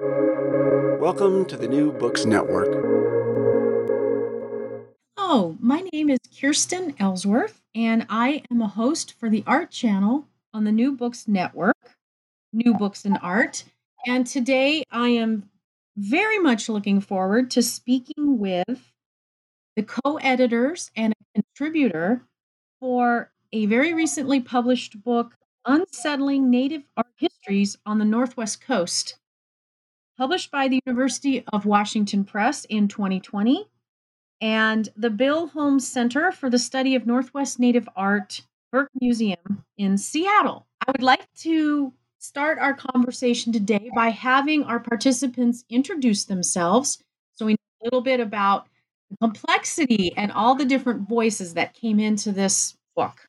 Welcome to the New Books Network. Oh, my name is Kirstin Ellsworth, and I am a host for the Art Channel on the New Books Network, New Books and Art. And today I am very much looking forward to speaking with the co editors and a contributor for a very recently published book, Unsettling Native Art Histories on the Northwest Coast published by the University of Washington Press in 2020, and the Bill Holmes Center for the Study of Northwest Native Art, Burke Museum in Seattle. I would like to start our conversation today by having our participants introduce themselves so we know a little bit about the complexity and all the different voices that came into this book.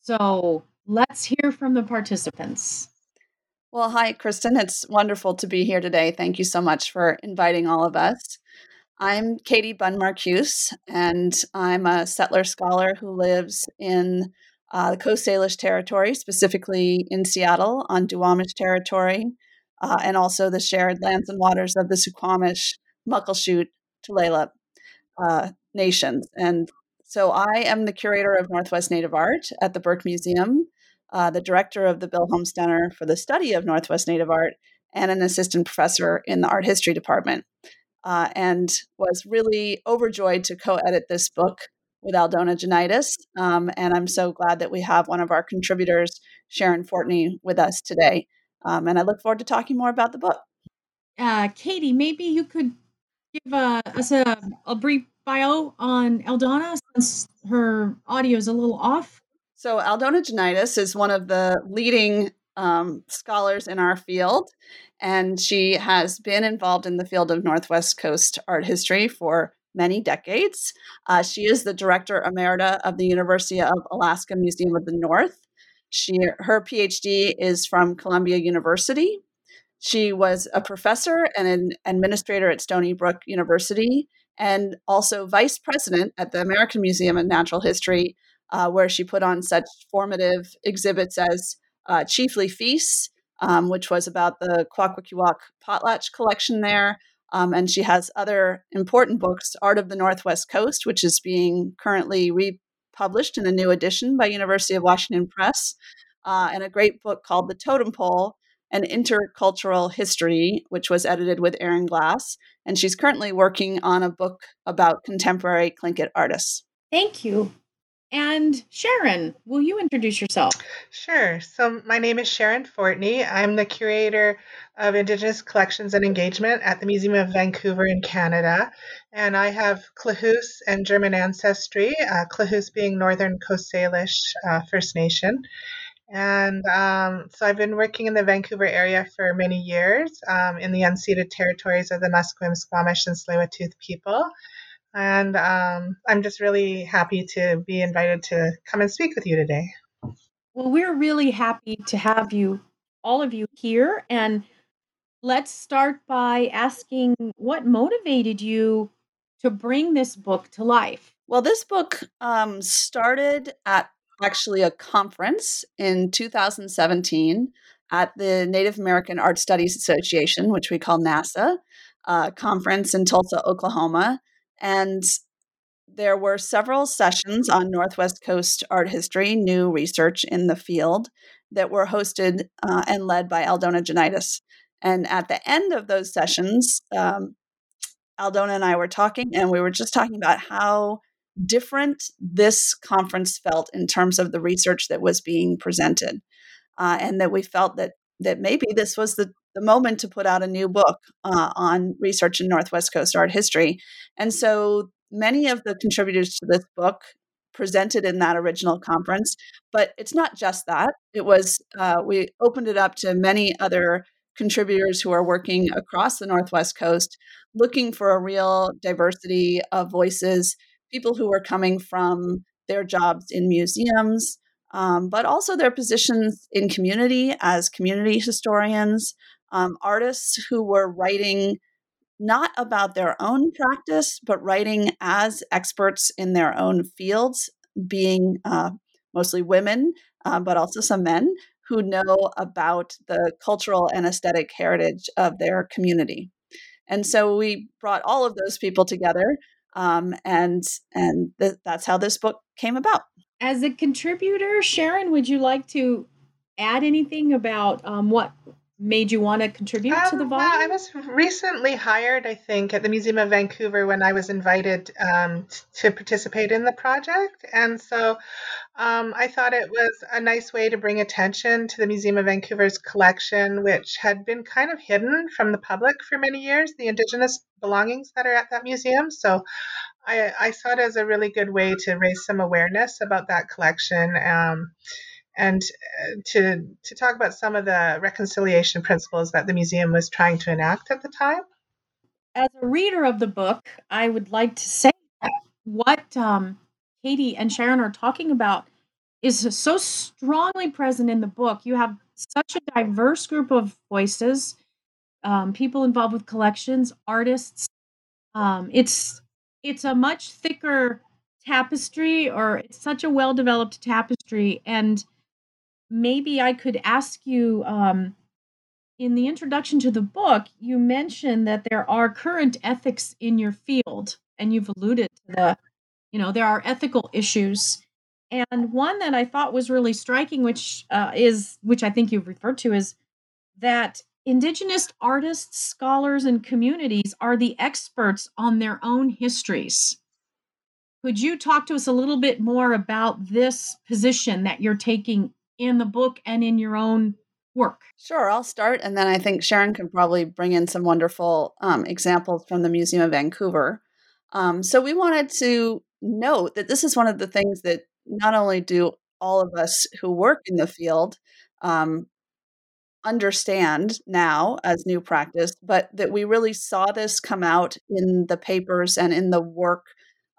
So let's hear from the participants. Well, hi, Kristen. It's wonderful to be here today. Thank you so much for inviting all of us. I'm Katie Bunn-Marcuse, and I'm a settler scholar who lives in uh, the Coast Salish territory, specifically in Seattle on Duwamish territory, uh, and also the shared lands and waters of the Suquamish, Muckleshoot, Tulalip uh, nations. And so I am the curator of Northwest Native Art at the Burke Museum uh, the director of the Bill Holmes Center for the Study of Northwest Native Art, and an assistant professor in the art history department. Uh, and was really overjoyed to co edit this book with Aldona Jonaitis. Um, and I'm so glad that we have one of our contributors, Sharon Fortney, with us today. Um, and I look forward to talking more about the book. Uh, Katie, maybe you could give uh, us a, a brief bio on Aldona since her audio is a little off. So, Aldona Jonaitis is one of the leading um, scholars in our field, and she has been involved in the field of Northwest Coast art history for many decades. Uh, she is the director emerita of the University of Alaska Museum of the North. She, her PhD is from Columbia University. She was a professor and an administrator at Stony Brook University and also vice president at the American Museum of Natural History uh, where she put on such formative exhibits as uh, Chiefly Feasts, um, which was about the Kwakwaka'wakw potlatch collection there. Um, and she has other important books, Art of the Northwest Coast, which is being currently republished in a new edition by University of Washington Press, uh, and a great book called The Totem Pole, an intercultural history, which was edited with Aaron Glass. And she's currently working on a book about contemporary Tlingit artists. Thank you. And Sharon, will you introduce yourself? Sure. So, my name is Sharon Fortney. I'm the curator of Indigenous Collections and Engagement at the Museum of Vancouver in Canada. And I have Klahoose and German ancestry, uh, Klahoose being Northern Coast Salish uh, First Nation. And um, so I've been working in the Vancouver area for many years um, in the unceded territories of the Musqueam, Squamish, and tsleil people. And um, I'm just really happy to be invited to come and speak with you today. Well, we're really happy to have you, all of you here. And let's start by asking what motivated you to bring this book to life? Well, this book um, started at actually a conference in 2017 at the Native American Art Studies Association, which we call NASA, uh, conference in Tulsa, Oklahoma. And there were several sessions on Northwest Coast art history, new research in the field, that were hosted uh, and led by Aldona Jonaitis. And at the end of those sessions, um, Aldona and I were talking, and we were just talking about how different this conference felt in terms of the research that was being presented, uh, and that we felt that that maybe this was the the moment to put out a new book uh, on research in Northwest Coast art history. And so many of the contributors to this book presented in that original conference. But it's not just that. It was, uh, we opened it up to many other contributors who are working across the Northwest Coast, looking for a real diversity of voices, people who are coming from their jobs in museums, um, but also their positions in community as community historians, um, artists who were writing not about their own practice, but writing as experts in their own fields, being uh, mostly women, uh, but also some men who know about the cultural and aesthetic heritage of their community. And so we brought all of those people together, um, and and th- that's how this book came about. As a contributor, Sharon, would you like to add anything about um, what made you want to contribute um, to the volume? Well, I was recently hired, I think, at the Museum of Vancouver when I was invited um, to participate in the project. And so um, I thought it was a nice way to bring attention to the Museum of Vancouver's collection, which had been kind of hidden from the public for many years, the Indigenous belongings that are at that museum. So I, I saw it as a really good way to raise some awareness about that collection. And uh, to to talk about some of the reconciliation principles that the museum was trying to enact at the time. As a reader of the book, I would like to say what um, Katie and Sharon are talking about is so strongly present in the book. You have such a diverse group of voices, um, people involved with collections, artists. Um, it's it's a much thicker tapestry, or it's such a well developed tapestry, and maybe I could ask you um, in the introduction to the book, you mentioned that there are current ethics in your field, and you've alluded to the, you know, there are ethical issues. And one that I thought was really striking, which uh, is, which I think you've referred to, is that Indigenous artists, scholars, and communities are the experts on their own histories. Could you talk to us a little bit more about this position that you're taking in the book and in your own work? Sure, I'll start, and then I think Sharon can probably bring in some wonderful um, examples from the Museum of Vancouver. Um, so we wanted to note that this is one of the things that not only do all of us who work in the field um, understand now as new practice, but that we really saw this come out in the papers and in the work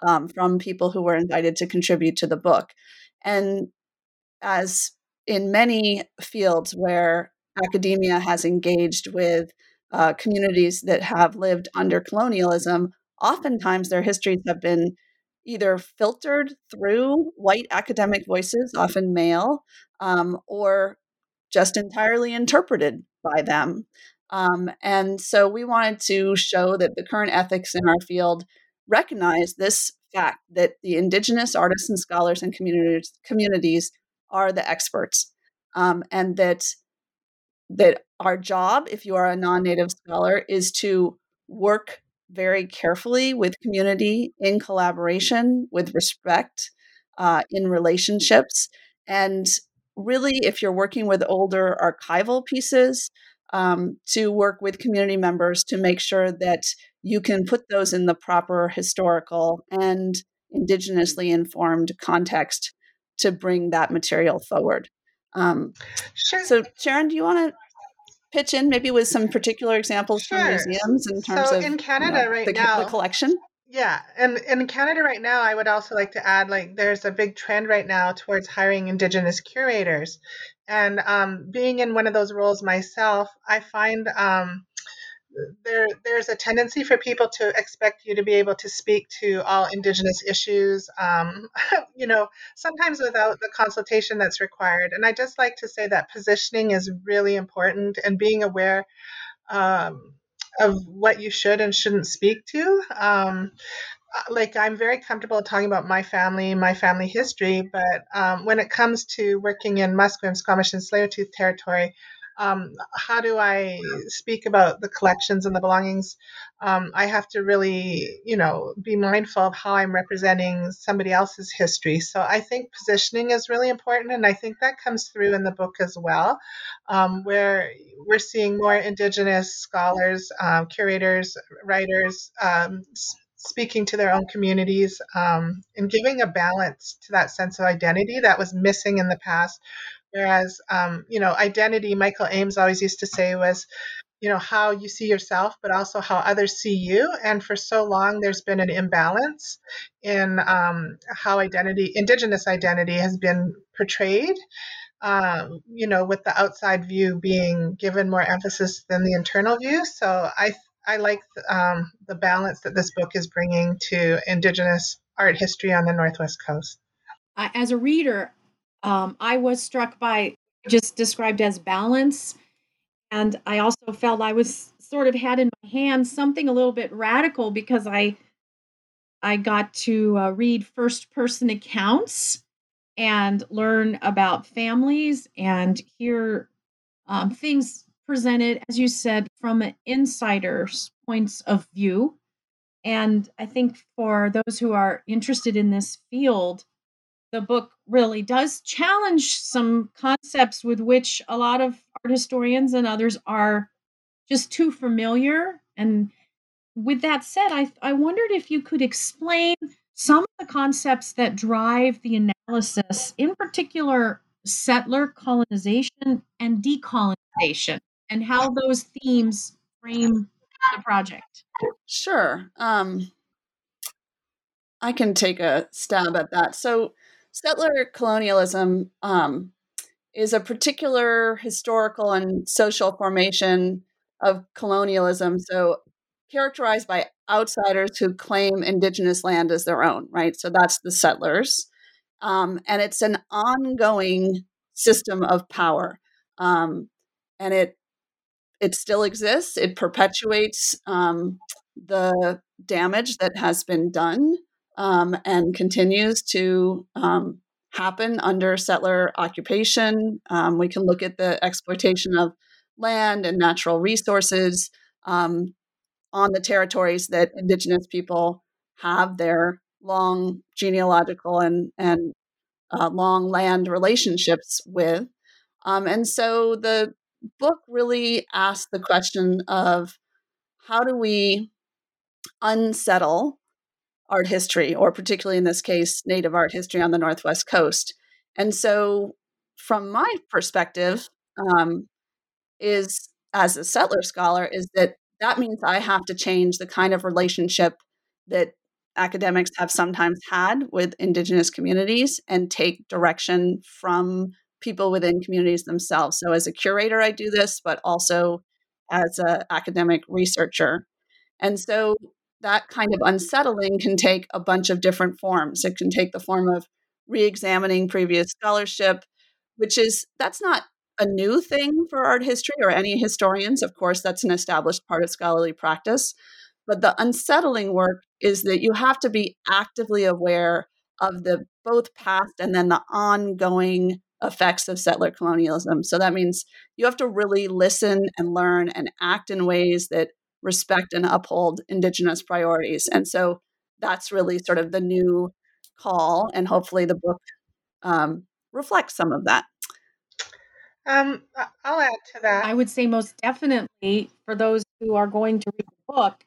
um, from people who were invited to contribute to the book. And as in many fields where academia has engaged with uh, communities that have lived under colonialism, oftentimes their histories have been either filtered through white academic voices, often male, um, or just entirely interpreted by them. Um, and so we wanted to show that the current ethics in our field recognize this fact that the indigenous artists and scholars and communities, communities are the experts, um, and that that our job, if you are a non-native scholar, is to work very carefully with community in collaboration, with respect, uh, in relationships, and really, if you're working with older archival pieces, um, to work with community members to make sure that you can put those in the proper historical and indigenously informed context to bring that material forward. Um, sure. So, Sharon, do you want to pitch in maybe with some particular examples sure. from museums in terms so of in Canada you know, right the, now, the collection? Yeah, and in Canada right now, I would also like to add like there's a big trend right now towards hiring Indigenous curators, and um, being in one of those roles myself, I find um, there there's a tendency for people to expect you to be able to speak to all indigenous issues um, you know sometimes without the consultation that's required. And i just like to say that positioning is really important and being aware um, of what you should and shouldn't speak to. Um, uh, like I'm very comfortable talking about my family, my family history, but um, when it comes to working in Musqueam, Squamish, and Tsleil-Waututh territory, um, how do I speak about the collections and the belongings? Um, I have to really, you know, be mindful of how I'm representing somebody else's history. So I think positioning is really important, and I think that comes through in the book as well, um, where we're seeing more Indigenous scholars, um, curators, writers um, speaking to their own communities um, and giving a balance to that sense of identity that was missing in the past Whereas, um, you know, identity, Michael Ames always used to say was, you know, how you see yourself, but also how others see you. And for so long, there's been an imbalance in um, how identity, Indigenous identity, has been portrayed. Um, you know, with the outside view being given more emphasis than the internal view. So I, I like um, the balance that this book is bringing to Indigenous art history on the Northwest Coast. As a reader, um, I was struck by just described as balance. And I also felt I was sort of had in my hands something a little bit radical because I I got to uh, read first person accounts and learn about families and hear um, things presented, as you said, from an insider's points of view. And I think for those who are interested in this field, the book really does challenge some concepts with which a lot of art historians and others are just too familiar. And with that said, I, I wondered if you could explain some of the concepts that drive the analysis, in particular, settler colonization and decolonization, and how those themes frame the project. Sure. Um, I can take a stab at that. So, settler colonialism um, is a particular historical and social formation of colonialism. So, characterized by outsiders who claim indigenous land as their own, right? So, that's the settlers. Um, and it's an ongoing system of power. Um, and it it still exists. It perpetuates um, the damage that has been done um, and continues to um, happen under settler occupation. Um, we can look at the exploitation of land and natural resources um, on the territories that Indigenous people have their long genealogical and, and uh, long land relationships with. Um, and so the book really asks the question of how do we unsettle art history, or particularly in this case, Native art history on the Northwest Coast. And so, from my perspective, um, is as a settler scholar, is that that means I have to change the kind of relationship that academics have sometimes had with Indigenous communities and take direction from people within communities themselves. So, as a curator, I do this, but also as an academic researcher. And so, that kind of unsettling can take a bunch of different forms. It can take the form of re-examining previous scholarship, which is that's not a new thing for art history or any historians. Of course, that's an established part of scholarly practice. But the unsettling work is that you have to be actively aware of the both past and then the ongoing effects of settler colonialism. So that means you have to really listen and learn and act in ways that respect and uphold Indigenous priorities. And so that's really sort of the new call, and hopefully the book um, reflects some of that. Um, I'll add to that. I would say most definitely for those who are going to read the book,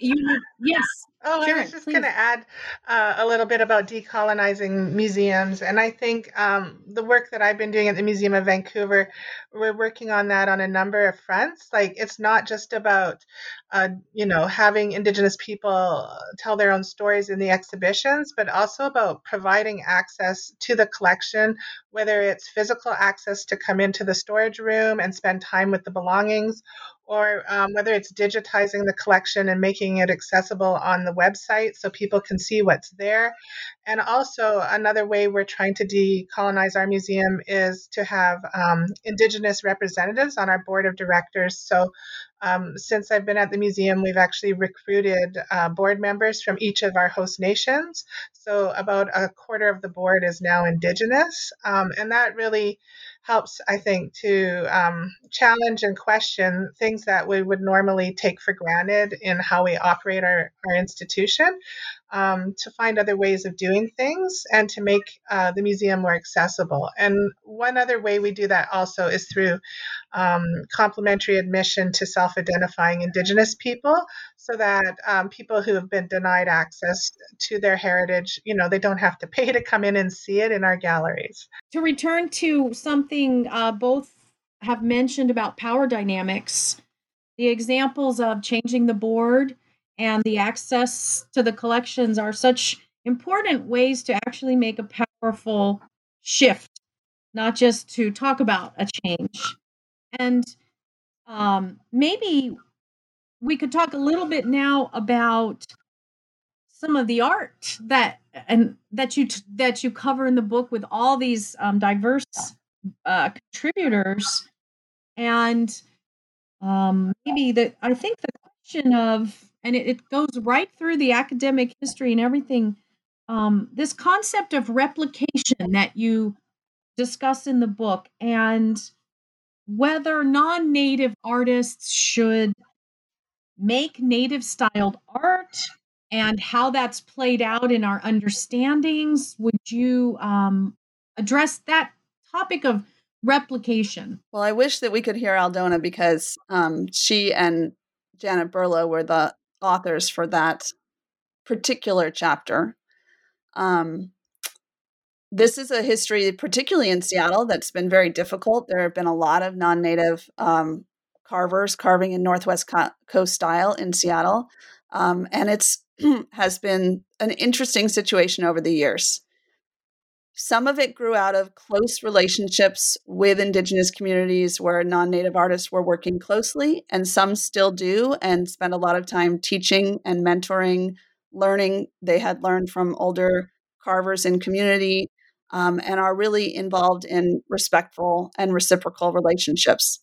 you yes. Oh, I was just going to add uh, a little bit about decolonizing museums, and I think um, the work that I've been doing at the Museum of Vancouver, we're working on that on a number of fronts. Like it's not just about, uh, you know, having Indigenous people tell their own stories in the exhibitions, but also about providing access to the collection, whether it's physical access to come into the storage room and spend time with the belongings, or um, whether it's digitizing the collection and making it accessible on the website so people can see what's there. And also, another way we're trying to decolonize our museum is to have um, Indigenous representatives on our board of directors. So, um, since I've been at the museum, we've actually recruited uh, board members from each of our host nations. So, about a quarter of the board is now Indigenous. Um, and that really helps, I think, to um, challenge and question things that we would normally take for granted in how we operate our, our institution, um, to find other ways of doing things and to make uh, the museum more accessible. And one other way we do that also is through um, complimentary admission to self identifying Indigenous people so that um, people who have been denied access to their heritage, you know, they don't have to pay to come in and see it in our galleries. To return to something uh, both have mentioned about power dynamics, the examples of changing the board and the access to the collections are such important ways to actually make a powerful shift, not just to talk about a change. And um, maybe we could talk a little bit now about some of the art that and that you that you cover in the book with all these um, diverse uh, contributors, and um, maybe that I think the question of, and it, it, goes right through the academic history and everything. Um, this concept of replication that you discuss in the book, and whether non-native artists should make native styled art and how that's played out in our understandings. Would you um, address that topic of replication? Well, I wish that we could hear Aldona because um, she and Janet Berlo were the authors for that particular chapter. Um, this is a history, particularly in Seattle, that's been very difficult. There have been a lot of non native um, carvers carving in Northwest Coast style in Seattle. Um, and it's has been an interesting situation over the years. Some of it grew out of close relationships with Indigenous communities where non Native artists were working closely, and some still do and spend a lot of time teaching and mentoring, learning. They had learned from older carvers in community um, and are really involved in respectful and reciprocal relationships.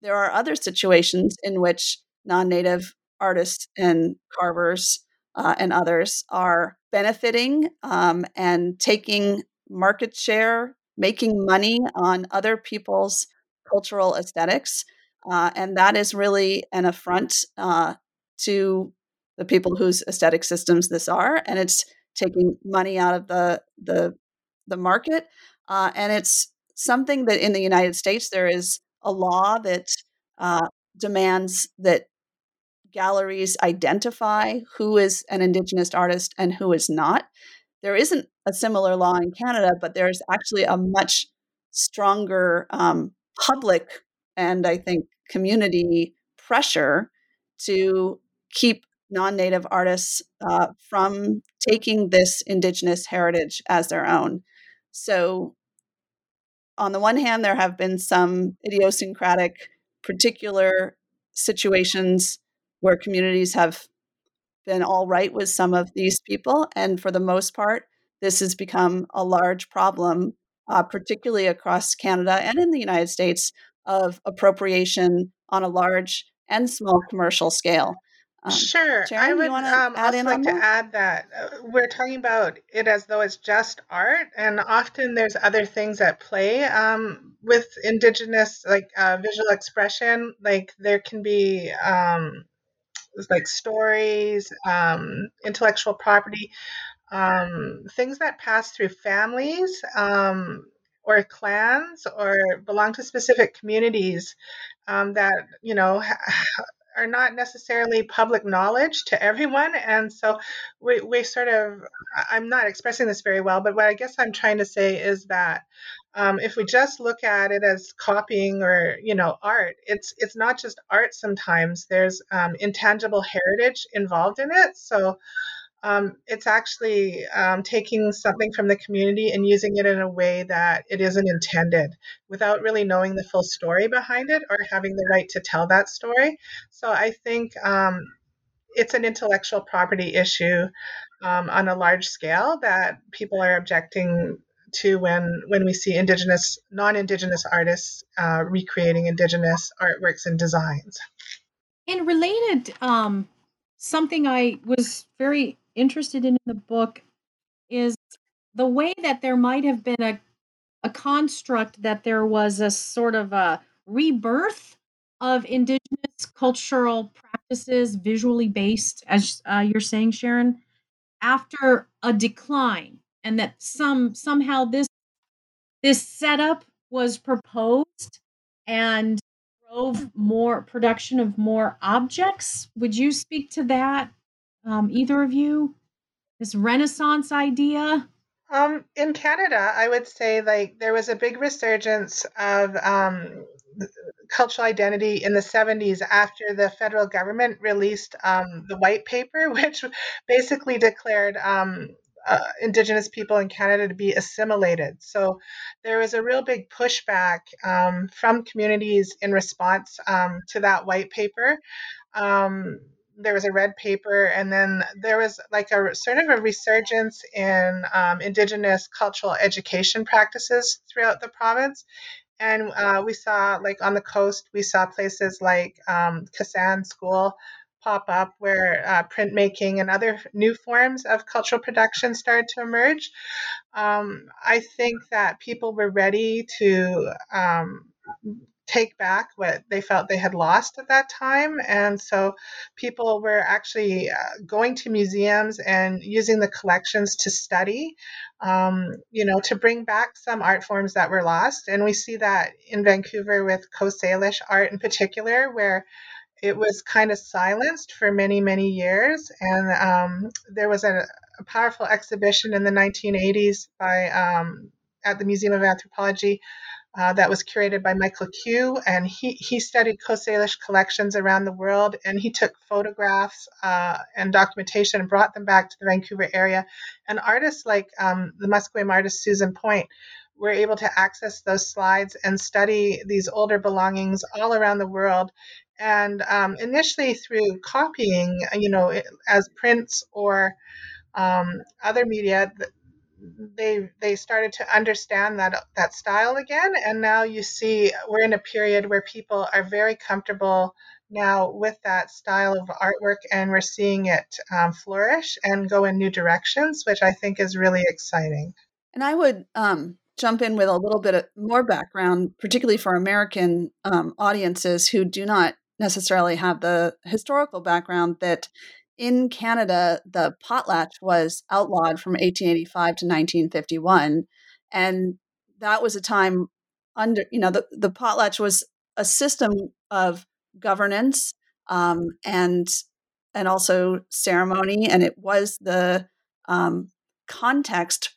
There are other situations in which non Native artists and carvers uh, and others are benefiting um, and taking market share, making money on other people's cultural aesthetics. Uh, and that is really an affront uh, to the people whose aesthetic systems this are. And it's taking money out of the, the, the market. Uh, and it's something that in the United States, there is a law that uh, demands that galleries identify who is an Indigenous artist and who is not. There isn't a similar law in Canada, but there's actually a much stronger um, public and I think community pressure to keep non native artists uh, from taking this Indigenous heritage as their own. So, on the one hand, there have been some idiosyncratic, particular situations where communities have been all right with some of these people. And for the most part, this has become a large problem, uh, particularly across Canada and in the United States, of appropriation on a large and small commercial scale. Um, sure, Sharon, I would um, also like to add that uh, we're talking about it as though it's just art, and often there's other things at play um, with Indigenous, like uh, visual expression. Like there can be um, like stories, um, intellectual property, um, things that pass through families um, or clans or belong to specific communities um, that you know are not necessarily public knowledge to everyone and so we, we sort of i'm not expressing this very well but what i guess i'm trying to say is that um, if we just look at it as copying or you know art it's it's not just art sometimes. There's um, intangible heritage involved in it. So um, it's actually um, taking something from the community and using it in a way that it isn't intended without really knowing the full story behind it or having the right to tell that story. So i think um, it's an intellectual property issue um, on a large scale that people are objecting to when when we see indigenous non-indigenous artists uh, recreating indigenous artworks and designs. And related um, something i was very interested in in the book is the way that there might have been a a construct that there was a sort of a rebirth of indigenous cultural practices visually based as uh, you're saying sharon after a decline and that some somehow this this setup was proposed and drove more production of more objects. Would you speak to that, um, either of you? This Renaissance idea. Um, in Canada, I would say like there was a big resurgence of um, cultural identity in the 70s after the federal government released um, the white paper, which basically declared um, uh, Indigenous people in Canada to be assimilated. So there was a real big pushback um, from communities in response um, to that white paper. Um, there was a red paper, and then there was like a sort of a resurgence in um, indigenous cultural education practices throughout the province. And uh, we saw, like on the coast, we saw places like um, 'Ksan School pop up where uh, printmaking and other new forms of cultural production started to emerge. Um, I think that people were ready to um, take back what they felt they had lost at that time. And so people were actually uh, going to museums and using the collections to study, um, you know, to bring back some art forms that were lost. And we see that in Vancouver with Coast Salish art in particular, where it was kind of silenced for many, many years. And um, there was a, a, powerful exhibition in the 1980s by um, at the Museum of Anthropology uh, that was curated by Michael Kew. And he, he studied Coast Salish collections around the world and he took photographs uh, and documentation and brought them back to the Vancouver area. And artists like um, the Musqueam artist Susan Point were able to access those slides and study these older belongings all around the world. And um, initially through copying, you know, as prints or um, other media, they they started to understand that that style again. And now you see we're in a period where people are very comfortable now with that style of artwork and we're seeing it um, flourish and go in new directions which i think is really exciting. And i would um, jump in with a little bit of more background particularly for american um, audiences who do not necessarily have the historical background that in Canada, the potlatch was outlawed from 1885 to 1951. And that was a time under, you know, the, the potlatch was a system of governance um, and and also ceremony, and it was the um, context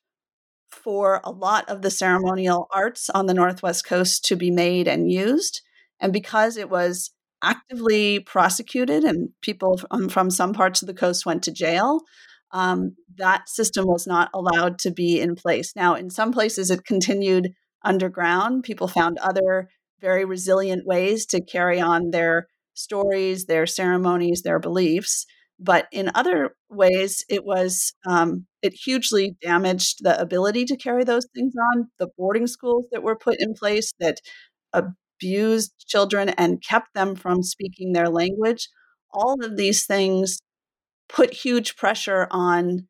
for a lot of the ceremonial arts on the Northwest Coast to be made and used. And because it was actively prosecuted and people from, from some parts of the coast went to jail. Um, that system was not allowed to be in place. Now, in some places, it continued underground. People found other very resilient ways to carry on their stories, their ceremonies, their beliefs. But in other ways, it was um, it hugely damaged the ability to carry those things on. The boarding schools that were put in place that uh, abused children and kept them from speaking their language. All of these things put huge pressure on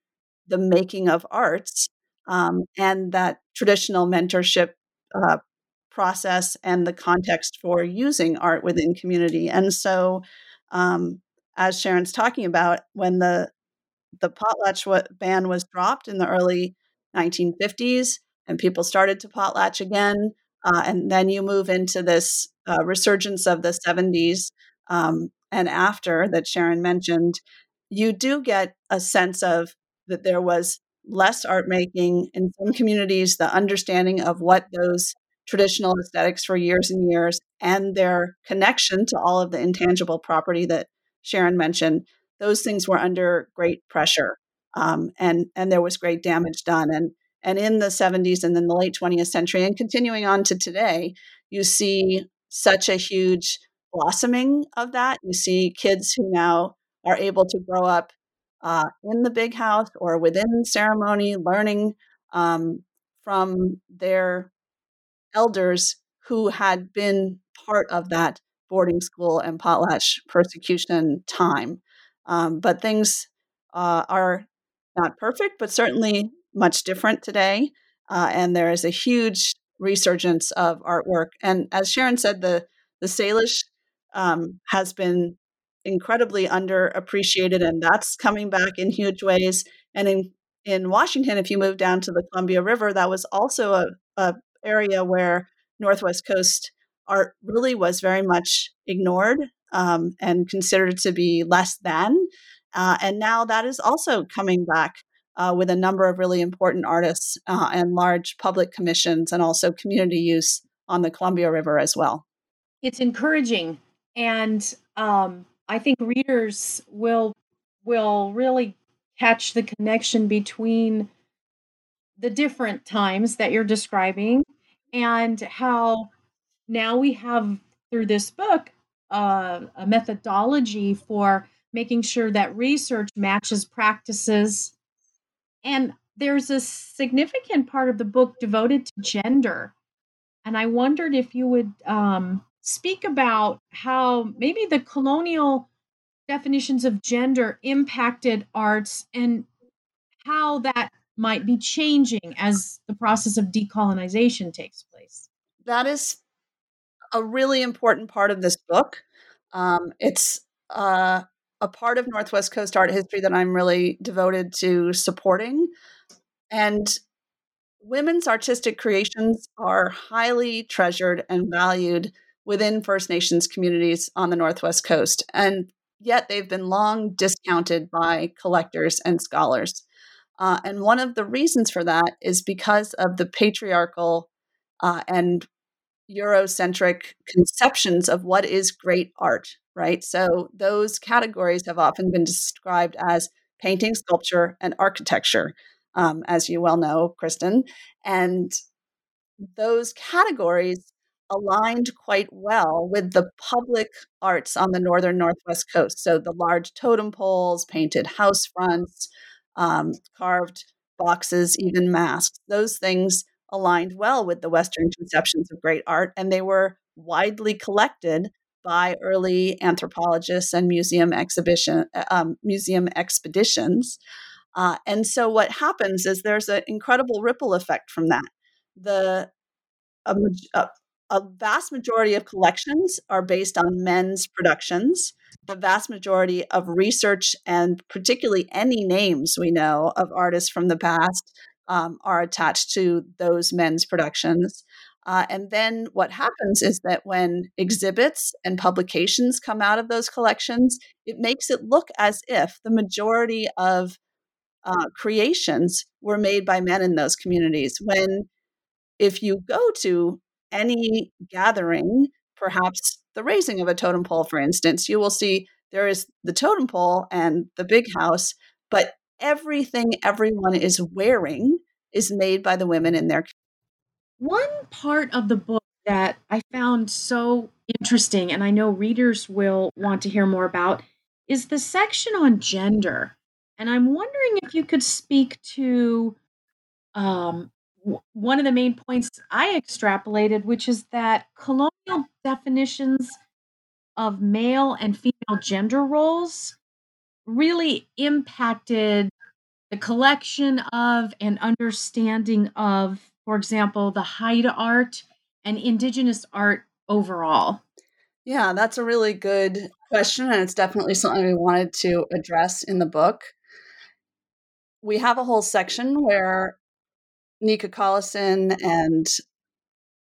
the making of arts um, and that traditional mentorship uh, process and the context for using art within community. And so, um, as Sharon's talking about, when the the potlatch ban was dropped in the early 1950s, and people started to potlatch again, uh, and then you move into this uh, resurgence of the 70s um, and after that Sharon mentioned, you do get a sense of that there was less art making in some communities, the understanding of what those traditional aesthetics for years and years and their connection to all of the intangible property that Sharon mentioned, those things were under great pressure. Um, and and there was great damage done. And and in the 70s and then the late 20th century and continuing on to today, you see such a huge blossoming of that. You see kids who now are able to grow up uh, in the big house or within ceremony, learning um, from their elders who had been part of that boarding school and potlatch persecution time. Um, but things uh, are not perfect, but certainly much different today. Uh, and there is a huge resurgence of artwork. And as Sharon said, the the Salish um, has been incredibly underappreciated, and that's coming back in huge ways. And in in Washington, if you move down to the Columbia River, that was also a, a area where Northwest Coast art really was very much ignored um, and considered to be less than. Uh, and now that is also coming back uh, with a number of really important artists uh, and large public commissions and also community use on the Columbia River as well. It's encouraging, and um, I think readers will will really catch the connection between the different times that you're describing and how now we have through this book uh, a methodology for making sure that research matches practices. And there's a significant part of the book devoted to gender. And I wondered if you would um, speak about how maybe the colonial definitions of gender impacted arts and how that might be changing as the process of decolonization takes place. That is a really important part of this book. Um, it's uh, a part of Northwest Coast art history that I'm really devoted to supporting. And women's artistic creations are highly treasured and valued within First Nations communities on the Northwest Coast. And yet they've been long discounted by collectors and scholars. Uh, and one of the reasons for that is because of the patriarchal uh, and Eurocentric conceptions of what is great art, right? So those categories have often been described as painting, sculpture, and architecture, um, as you well know, Kristen. And those categories aligned quite well with the public arts on the northern northwest coast. So the large totem poles, painted house fronts, um, carved boxes, even masks, those things aligned well with the Western conceptions of great art, and they were widely collected by early anthropologists and museum exhibition uh, um, museum expeditions. Uh, and so what happens is there's an incredible ripple effect from that. The a, a, a vast majority of collections are based on men's productions. The vast majority of research and particularly any names we know of artists from the past um, are attached to those men's productions. Uh, and then what happens is that when exhibits and publications come out of those collections, it makes it look as if the majority of uh, creations were made by men in those communities. When if you go to any gathering, perhaps the raising of a totem pole, for instance, you will see there is the totem pole and the big house, but everything everyone is wearing is made by the women in their one part of the book that I found so interesting, and I know readers will want to hear more about, is the section on gender. And I'm wondering if you could speak to um, w- one of the main points I extrapolated, which is that colonial definitions of male and female gender roles really impacted the collection of and understanding of, for example, the Haida art and indigenous art overall? Yeah, that's a really good question. And it's definitely something we wanted to address in the book. We have a whole section where Nika Collison and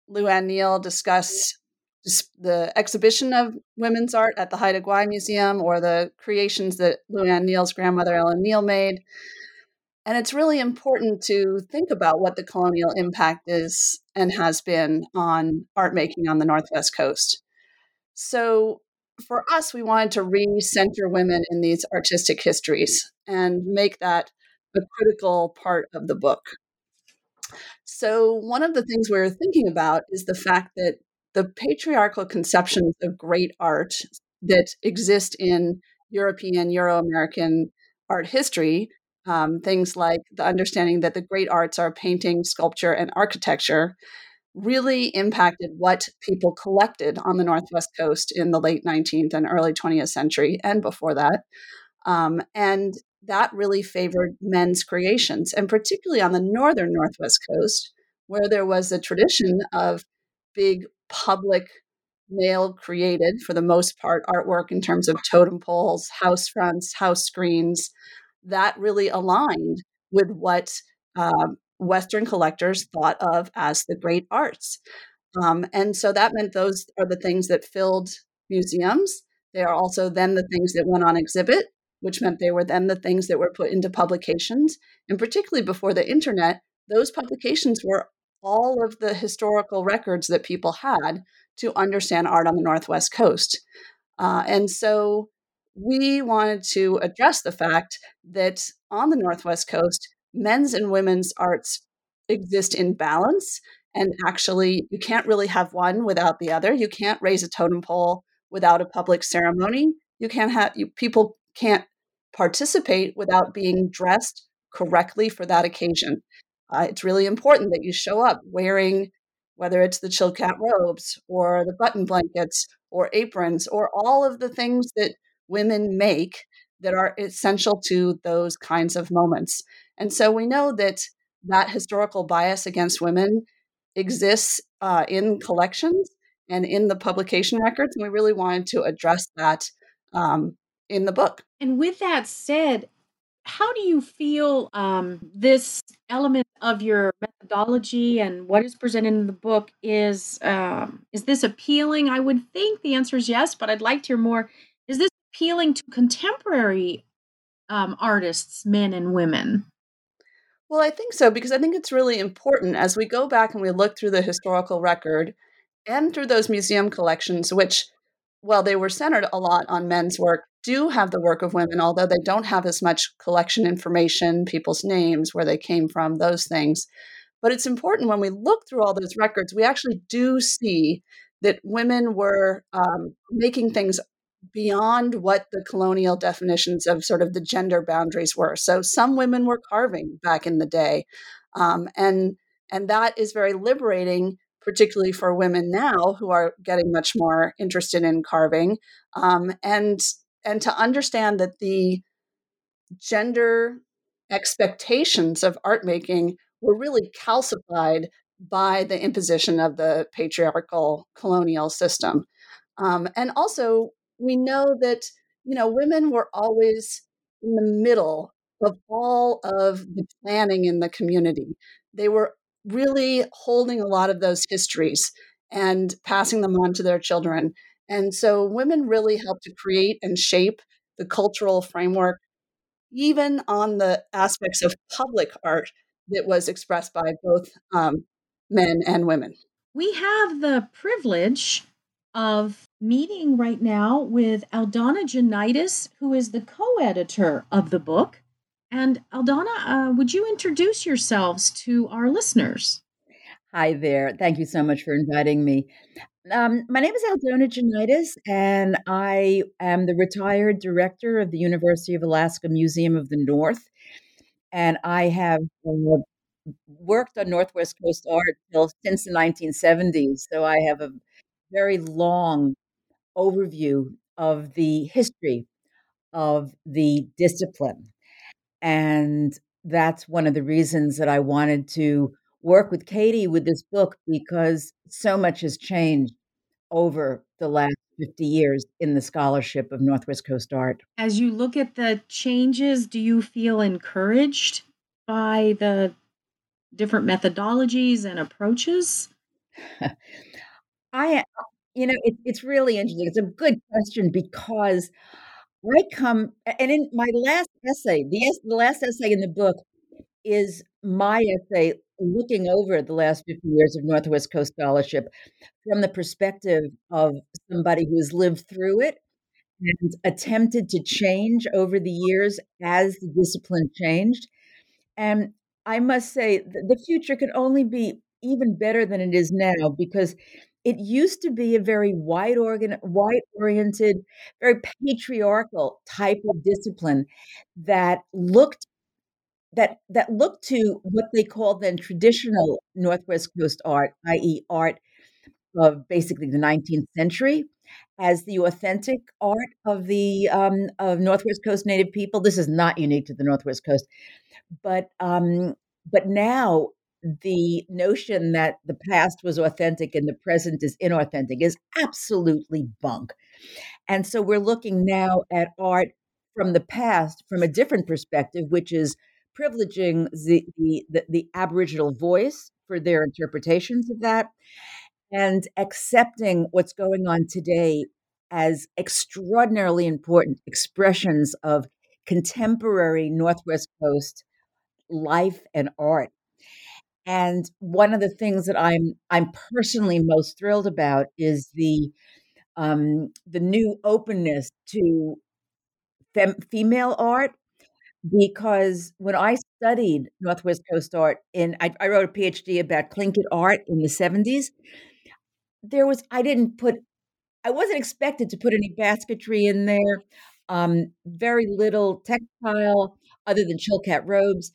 Lou-Anne Neel discuss the exhibition of women's art at the Haida Gwaii Museum or the creations that Lou-Anne Neel's grandmother Ellen Neel made. And it's really important to think about what the colonial impact is and has been on art making on the Northwest Coast. So, for us, we wanted to re-center women in these artistic histories and make that a critical part of the book. So, one of the things we were thinking about is the fact that the patriarchal conceptions of great art that exist in European, Euro American art history um, things like the understanding that the great arts are painting, sculpture, and architecture really impacted what people collected on the Northwest Coast in the late 19th and early 20th century and before that. Um, and that really favored men's creations, and particularly on the northern Northwest Coast, where there was a tradition of big public male created, for the most part, artwork in terms of totem poles, house fronts, house screens, that really aligned with what um, Western collectors thought of as the great arts. Um, and so that meant those are the things that filled museums. They are also then the things that went on exhibit, which meant they were then the things that were put into publications. And particularly before the internet, those publications were all of the historical records that people had to understand art on the Northwest Coast. Uh, and so we wanted to address the fact that on the Northwest Coast, men's and women's arts exist in balance. And actually, you can't really have one without the other. You can't raise a totem pole without a public ceremony. You can't have you, people can't participate without being dressed correctly for that occasion. Uh, it's really important that you show up wearing, whether it's the Chilkat robes or the button blankets or aprons or all of the things that women make that are essential to those kinds of moments. And so we know that that historical bias against women exists uh, in collections and in the publication records. And we really wanted to address that um, in the book. And with that said, how do you feel um, this element of your methodology and what is presented in the book is um, is this appealing? I would think the answer is yes, but I'd like to hear more. Appealing to contemporary um, artists, men and women? Well, I think so because I think it's really important as we go back and we look through the historical record and through those museum collections, which, while they were centered a lot on men's work, do have the work of women, although they don't have as much collection information, people's names, where they came from, those things. But it's important when we look through all those records, we actually do see that women were um, making things beyond what the colonial definitions of sort of the gender boundaries were. So some women were carving back in the day, um, and and that is very liberating, particularly for women now who are getting much more interested in carving, um, and and to understand that the gender expectations of art making were really calcified by the imposition of the patriarchal colonial system. Um, and also we know that you know women were always in the middle of all of the planning in the community. They were really holding a lot of those histories and passing them on to their children. And so women really helped to create and shape the cultural framework, even on the aspects of public art that was expressed by both um, men and women. We have the privilege of meeting right now with Aldona Jonaitis, who is the co editor of the book. And Aldona, uh, would you introduce yourselves to our listeners? Hi there. Thank you so much for inviting me. Um, my name is Aldona Jonaitis, and I am the retired director of the University of Alaska Museum of the North. And I have uh, worked on Northwest Coast art since the 1970s. So I have a very long overview of the history of the discipline. And that's one of the reasons that I wanted to work with Katie with this book because so much has changed over the last 50 years in the scholarship of Northwest Coast art. As you look at the changes, do you feel encouraged by the different methodologies and approaches? I, uh, you know, it, it's really interesting. It's a good question because I come, and in my last essay, the, the last essay in the book is my essay looking over the last 50 years of Northwest Coast Scholarship from the perspective of somebody who has lived through it and attempted to change over the years as the discipline changed. And I must say, the future can only be even better than it is now because it used to be a very white organ white oriented very patriarchal type of discipline that looked that that looked to what they called then traditional northwest coast art i.e art of basically the 19th century as the authentic art of the um, of northwest coast native people. This is not unique to the northwest coast but um, but now the notion that the past was authentic and the present is inauthentic is absolutely bunk. And so we're looking now at art from the past from a different perspective, which is privileging the, the, the, the Aboriginal voice for their interpretations of that and accepting what's going on today as extraordinarily important expressions of contemporary Northwest Coast life and art and one of the things that I'm I'm personally most thrilled about is the um, the new openness to fem- female art. Because when I studied Northwest Coast art, in I, I wrote a PhD about Tlingit art in the '70s. There was I didn't put I wasn't expected to put any basketry in there. um, very little textile other than Chilkat robes,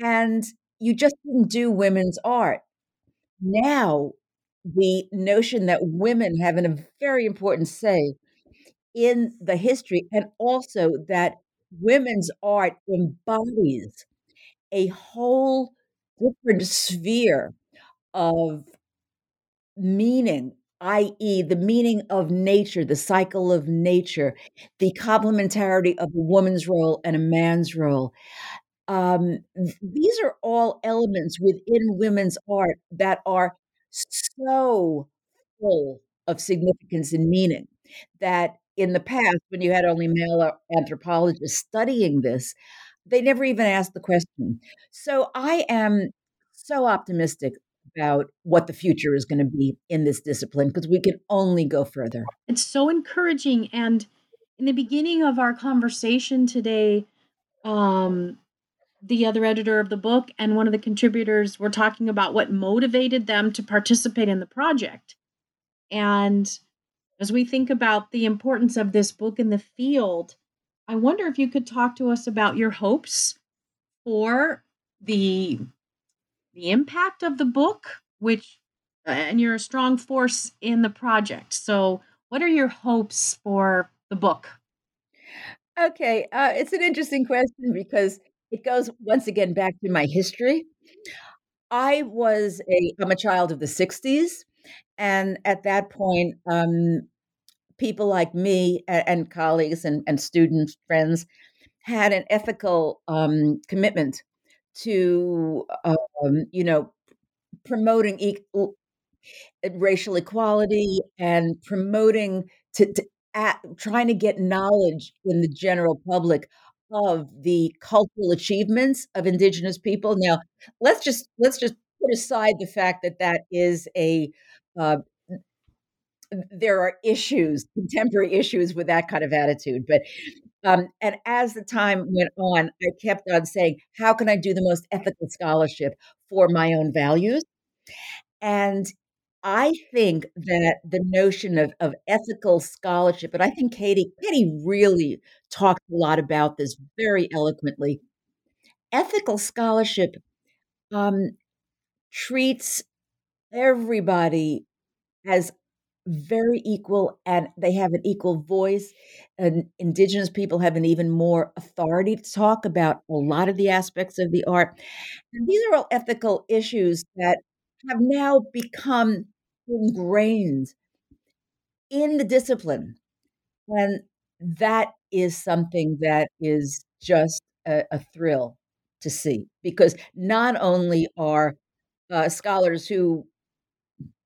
and you just didn't do women's art. Now, the notion that women have a very important say in the history, and also that women's art embodies a whole different sphere of meaning, i.e., the meaning of nature, the cycle of nature, the complementarity of a woman's role and a man's role. Um, these are all elements within women's art that are so full of significance and meaning that in the past, when you had only male anthropologists studying this, they never even asked the question. So I am so optimistic about what the future is going to be in this discipline because we can only go further. It's so encouraging. And in the beginning of our conversation today, um, the other editor of the book and one of the contributors were talking about what motivated them to participate in the project. And as we think about the importance of this book in the field, I wonder if you could talk to us about your hopes for the the impact of the book, which and you're a strong force in the project. So, what are your hopes for the book? Okay, uh, it's an interesting question because it goes once again back to my history. I was a I'm a child of the '60s, and at that point, um, people like me and, and colleagues and, and, students, friends, had an ethical um, commitment to, um, you know, promoting equal, racial equality and promoting to, to at, trying to get knowledge in the general public of the cultural achievements of indigenous people. Now, let's just let's just put aside the fact that that is a uh, there are issues, contemporary issues with that kind of attitude. But um, and as the time went on, I kept on saying, how can I do the most ethical scholarship for my own values? And I think that the notion of, of ethical scholarship, and I think Katie, Katie really talked a lot about this very eloquently. Ethical scholarship um, treats everybody as very equal and they have an equal voice and indigenous people have an even more authority to talk about a lot of the aspects of the art and these are all ethical issues that have now become ingrained in the discipline and that is something that is just a, a thrill to see because not only are uh, scholars who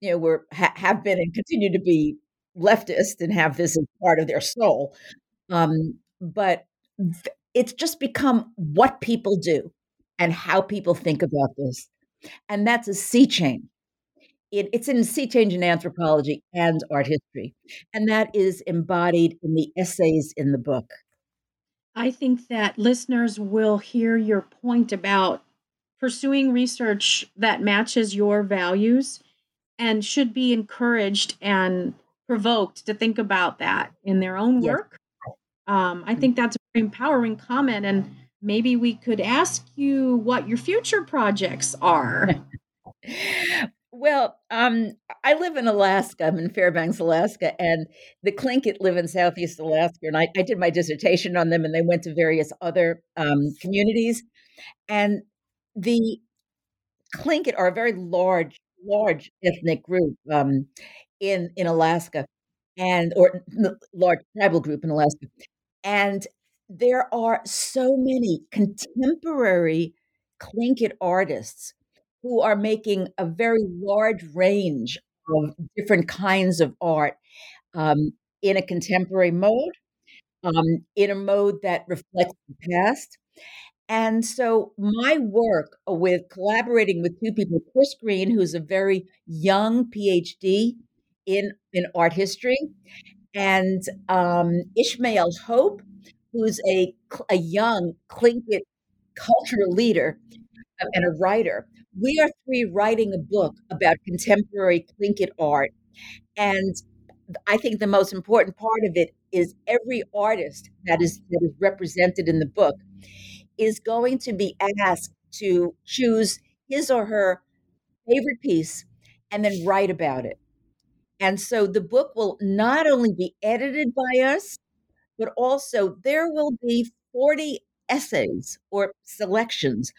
you know, were ha- have been and continue to be leftist and have this as part of their soul. Um, but th- it's just become what people do and how people think about this, and that's a sea change. It, it's in sea change in anthropology and art history, and that is embodied in the essays in the book. I think that listeners will hear your point about pursuing research that matches your values and should be encouraged and provoked to think about that in their own work. Um, I mm. think that's a very empowering comment, and maybe we could ask you what your future projects are. well, um, I live in Alaska. I'm in Fairbanks, Alaska, and the Tlingit live in Southeast Alaska. And I, I did my dissertation on them, and they went to various other um, communities. And the Tlingit are a very large large ethnic group um, in in Alaska, and or large tribal group in Alaska, and there are so many contemporary Tlingit artists who are making a very large range of different kinds of art um, in a contemporary mode, um, in a mode that reflects the past, and so my work with collaborating with two people, Chris Green, who's a very young PhD in, in art history, and um, Ishmael Hope, who's a, a young Tlingit cultural leader and a writer. We are three writing a book about contemporary Tlingit art. And I think the most important part of it is every artist that is that is represented in the book is going to be asked to choose his or her favorite piece and then write about it. And so the book will not only be edited by us, but also there will be 40 essays or selections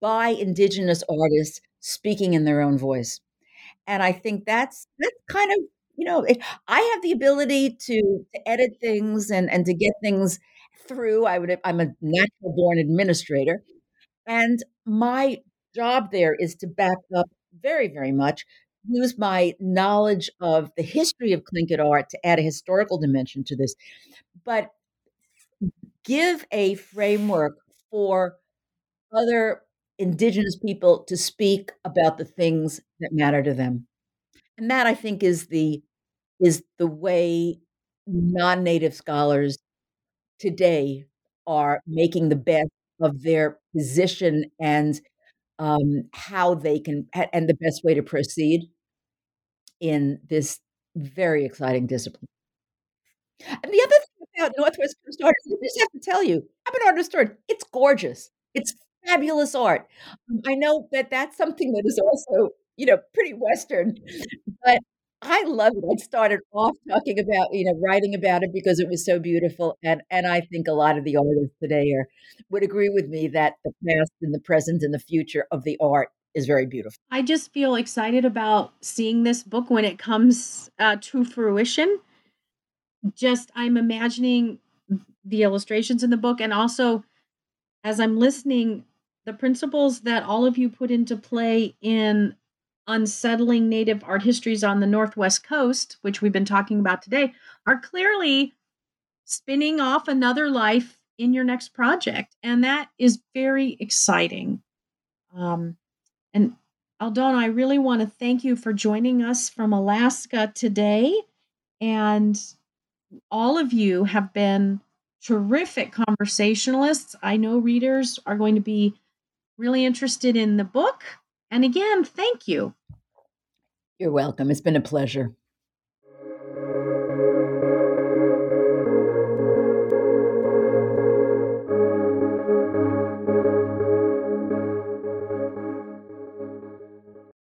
by indigenous artists speaking in their own voice. And I think that's that's kind of, you know, I have the ability to, to edit things and, and to get things through. I would I'm a natural born administrator. And my job there is to back up very, very much, use my knowledge of the history of Tlingit art to add a historical dimension to this, but give a framework for other indigenous people to speak about the things that matter to them. And that I think is the is the way non-native scholars today are making the best of their position and um, how they can and the best way to proceed in this very exciting discipline. And the other thing about Northwest Coast Art I just have to tell you, I'm an artist art. It's gorgeous. It's fabulous art. Um, I know that that's something that is also, you know, pretty Western, but I love it. I started off talking about, you know, writing about it because it was so beautiful, and and I think a lot of the artists today are would agree with me that the past and the present and the future of the art is very beautiful. I just feel excited about seeing this book when it comes uh, to fruition. Just I'm imagining the illustrations in the book, and also as I'm listening, the principles that all of you put into play in unsettling Native art histories on the Northwest coast, which we've been talking about today, are clearly spinning off another life in your next project. And that is very exciting. Um, and Aldona, I really want to thank you for joining us from Alaska today. And all of you have been terrific conversationalists. I know readers are going to be really interested in the book and again, thank you. You're welcome. It's been a pleasure.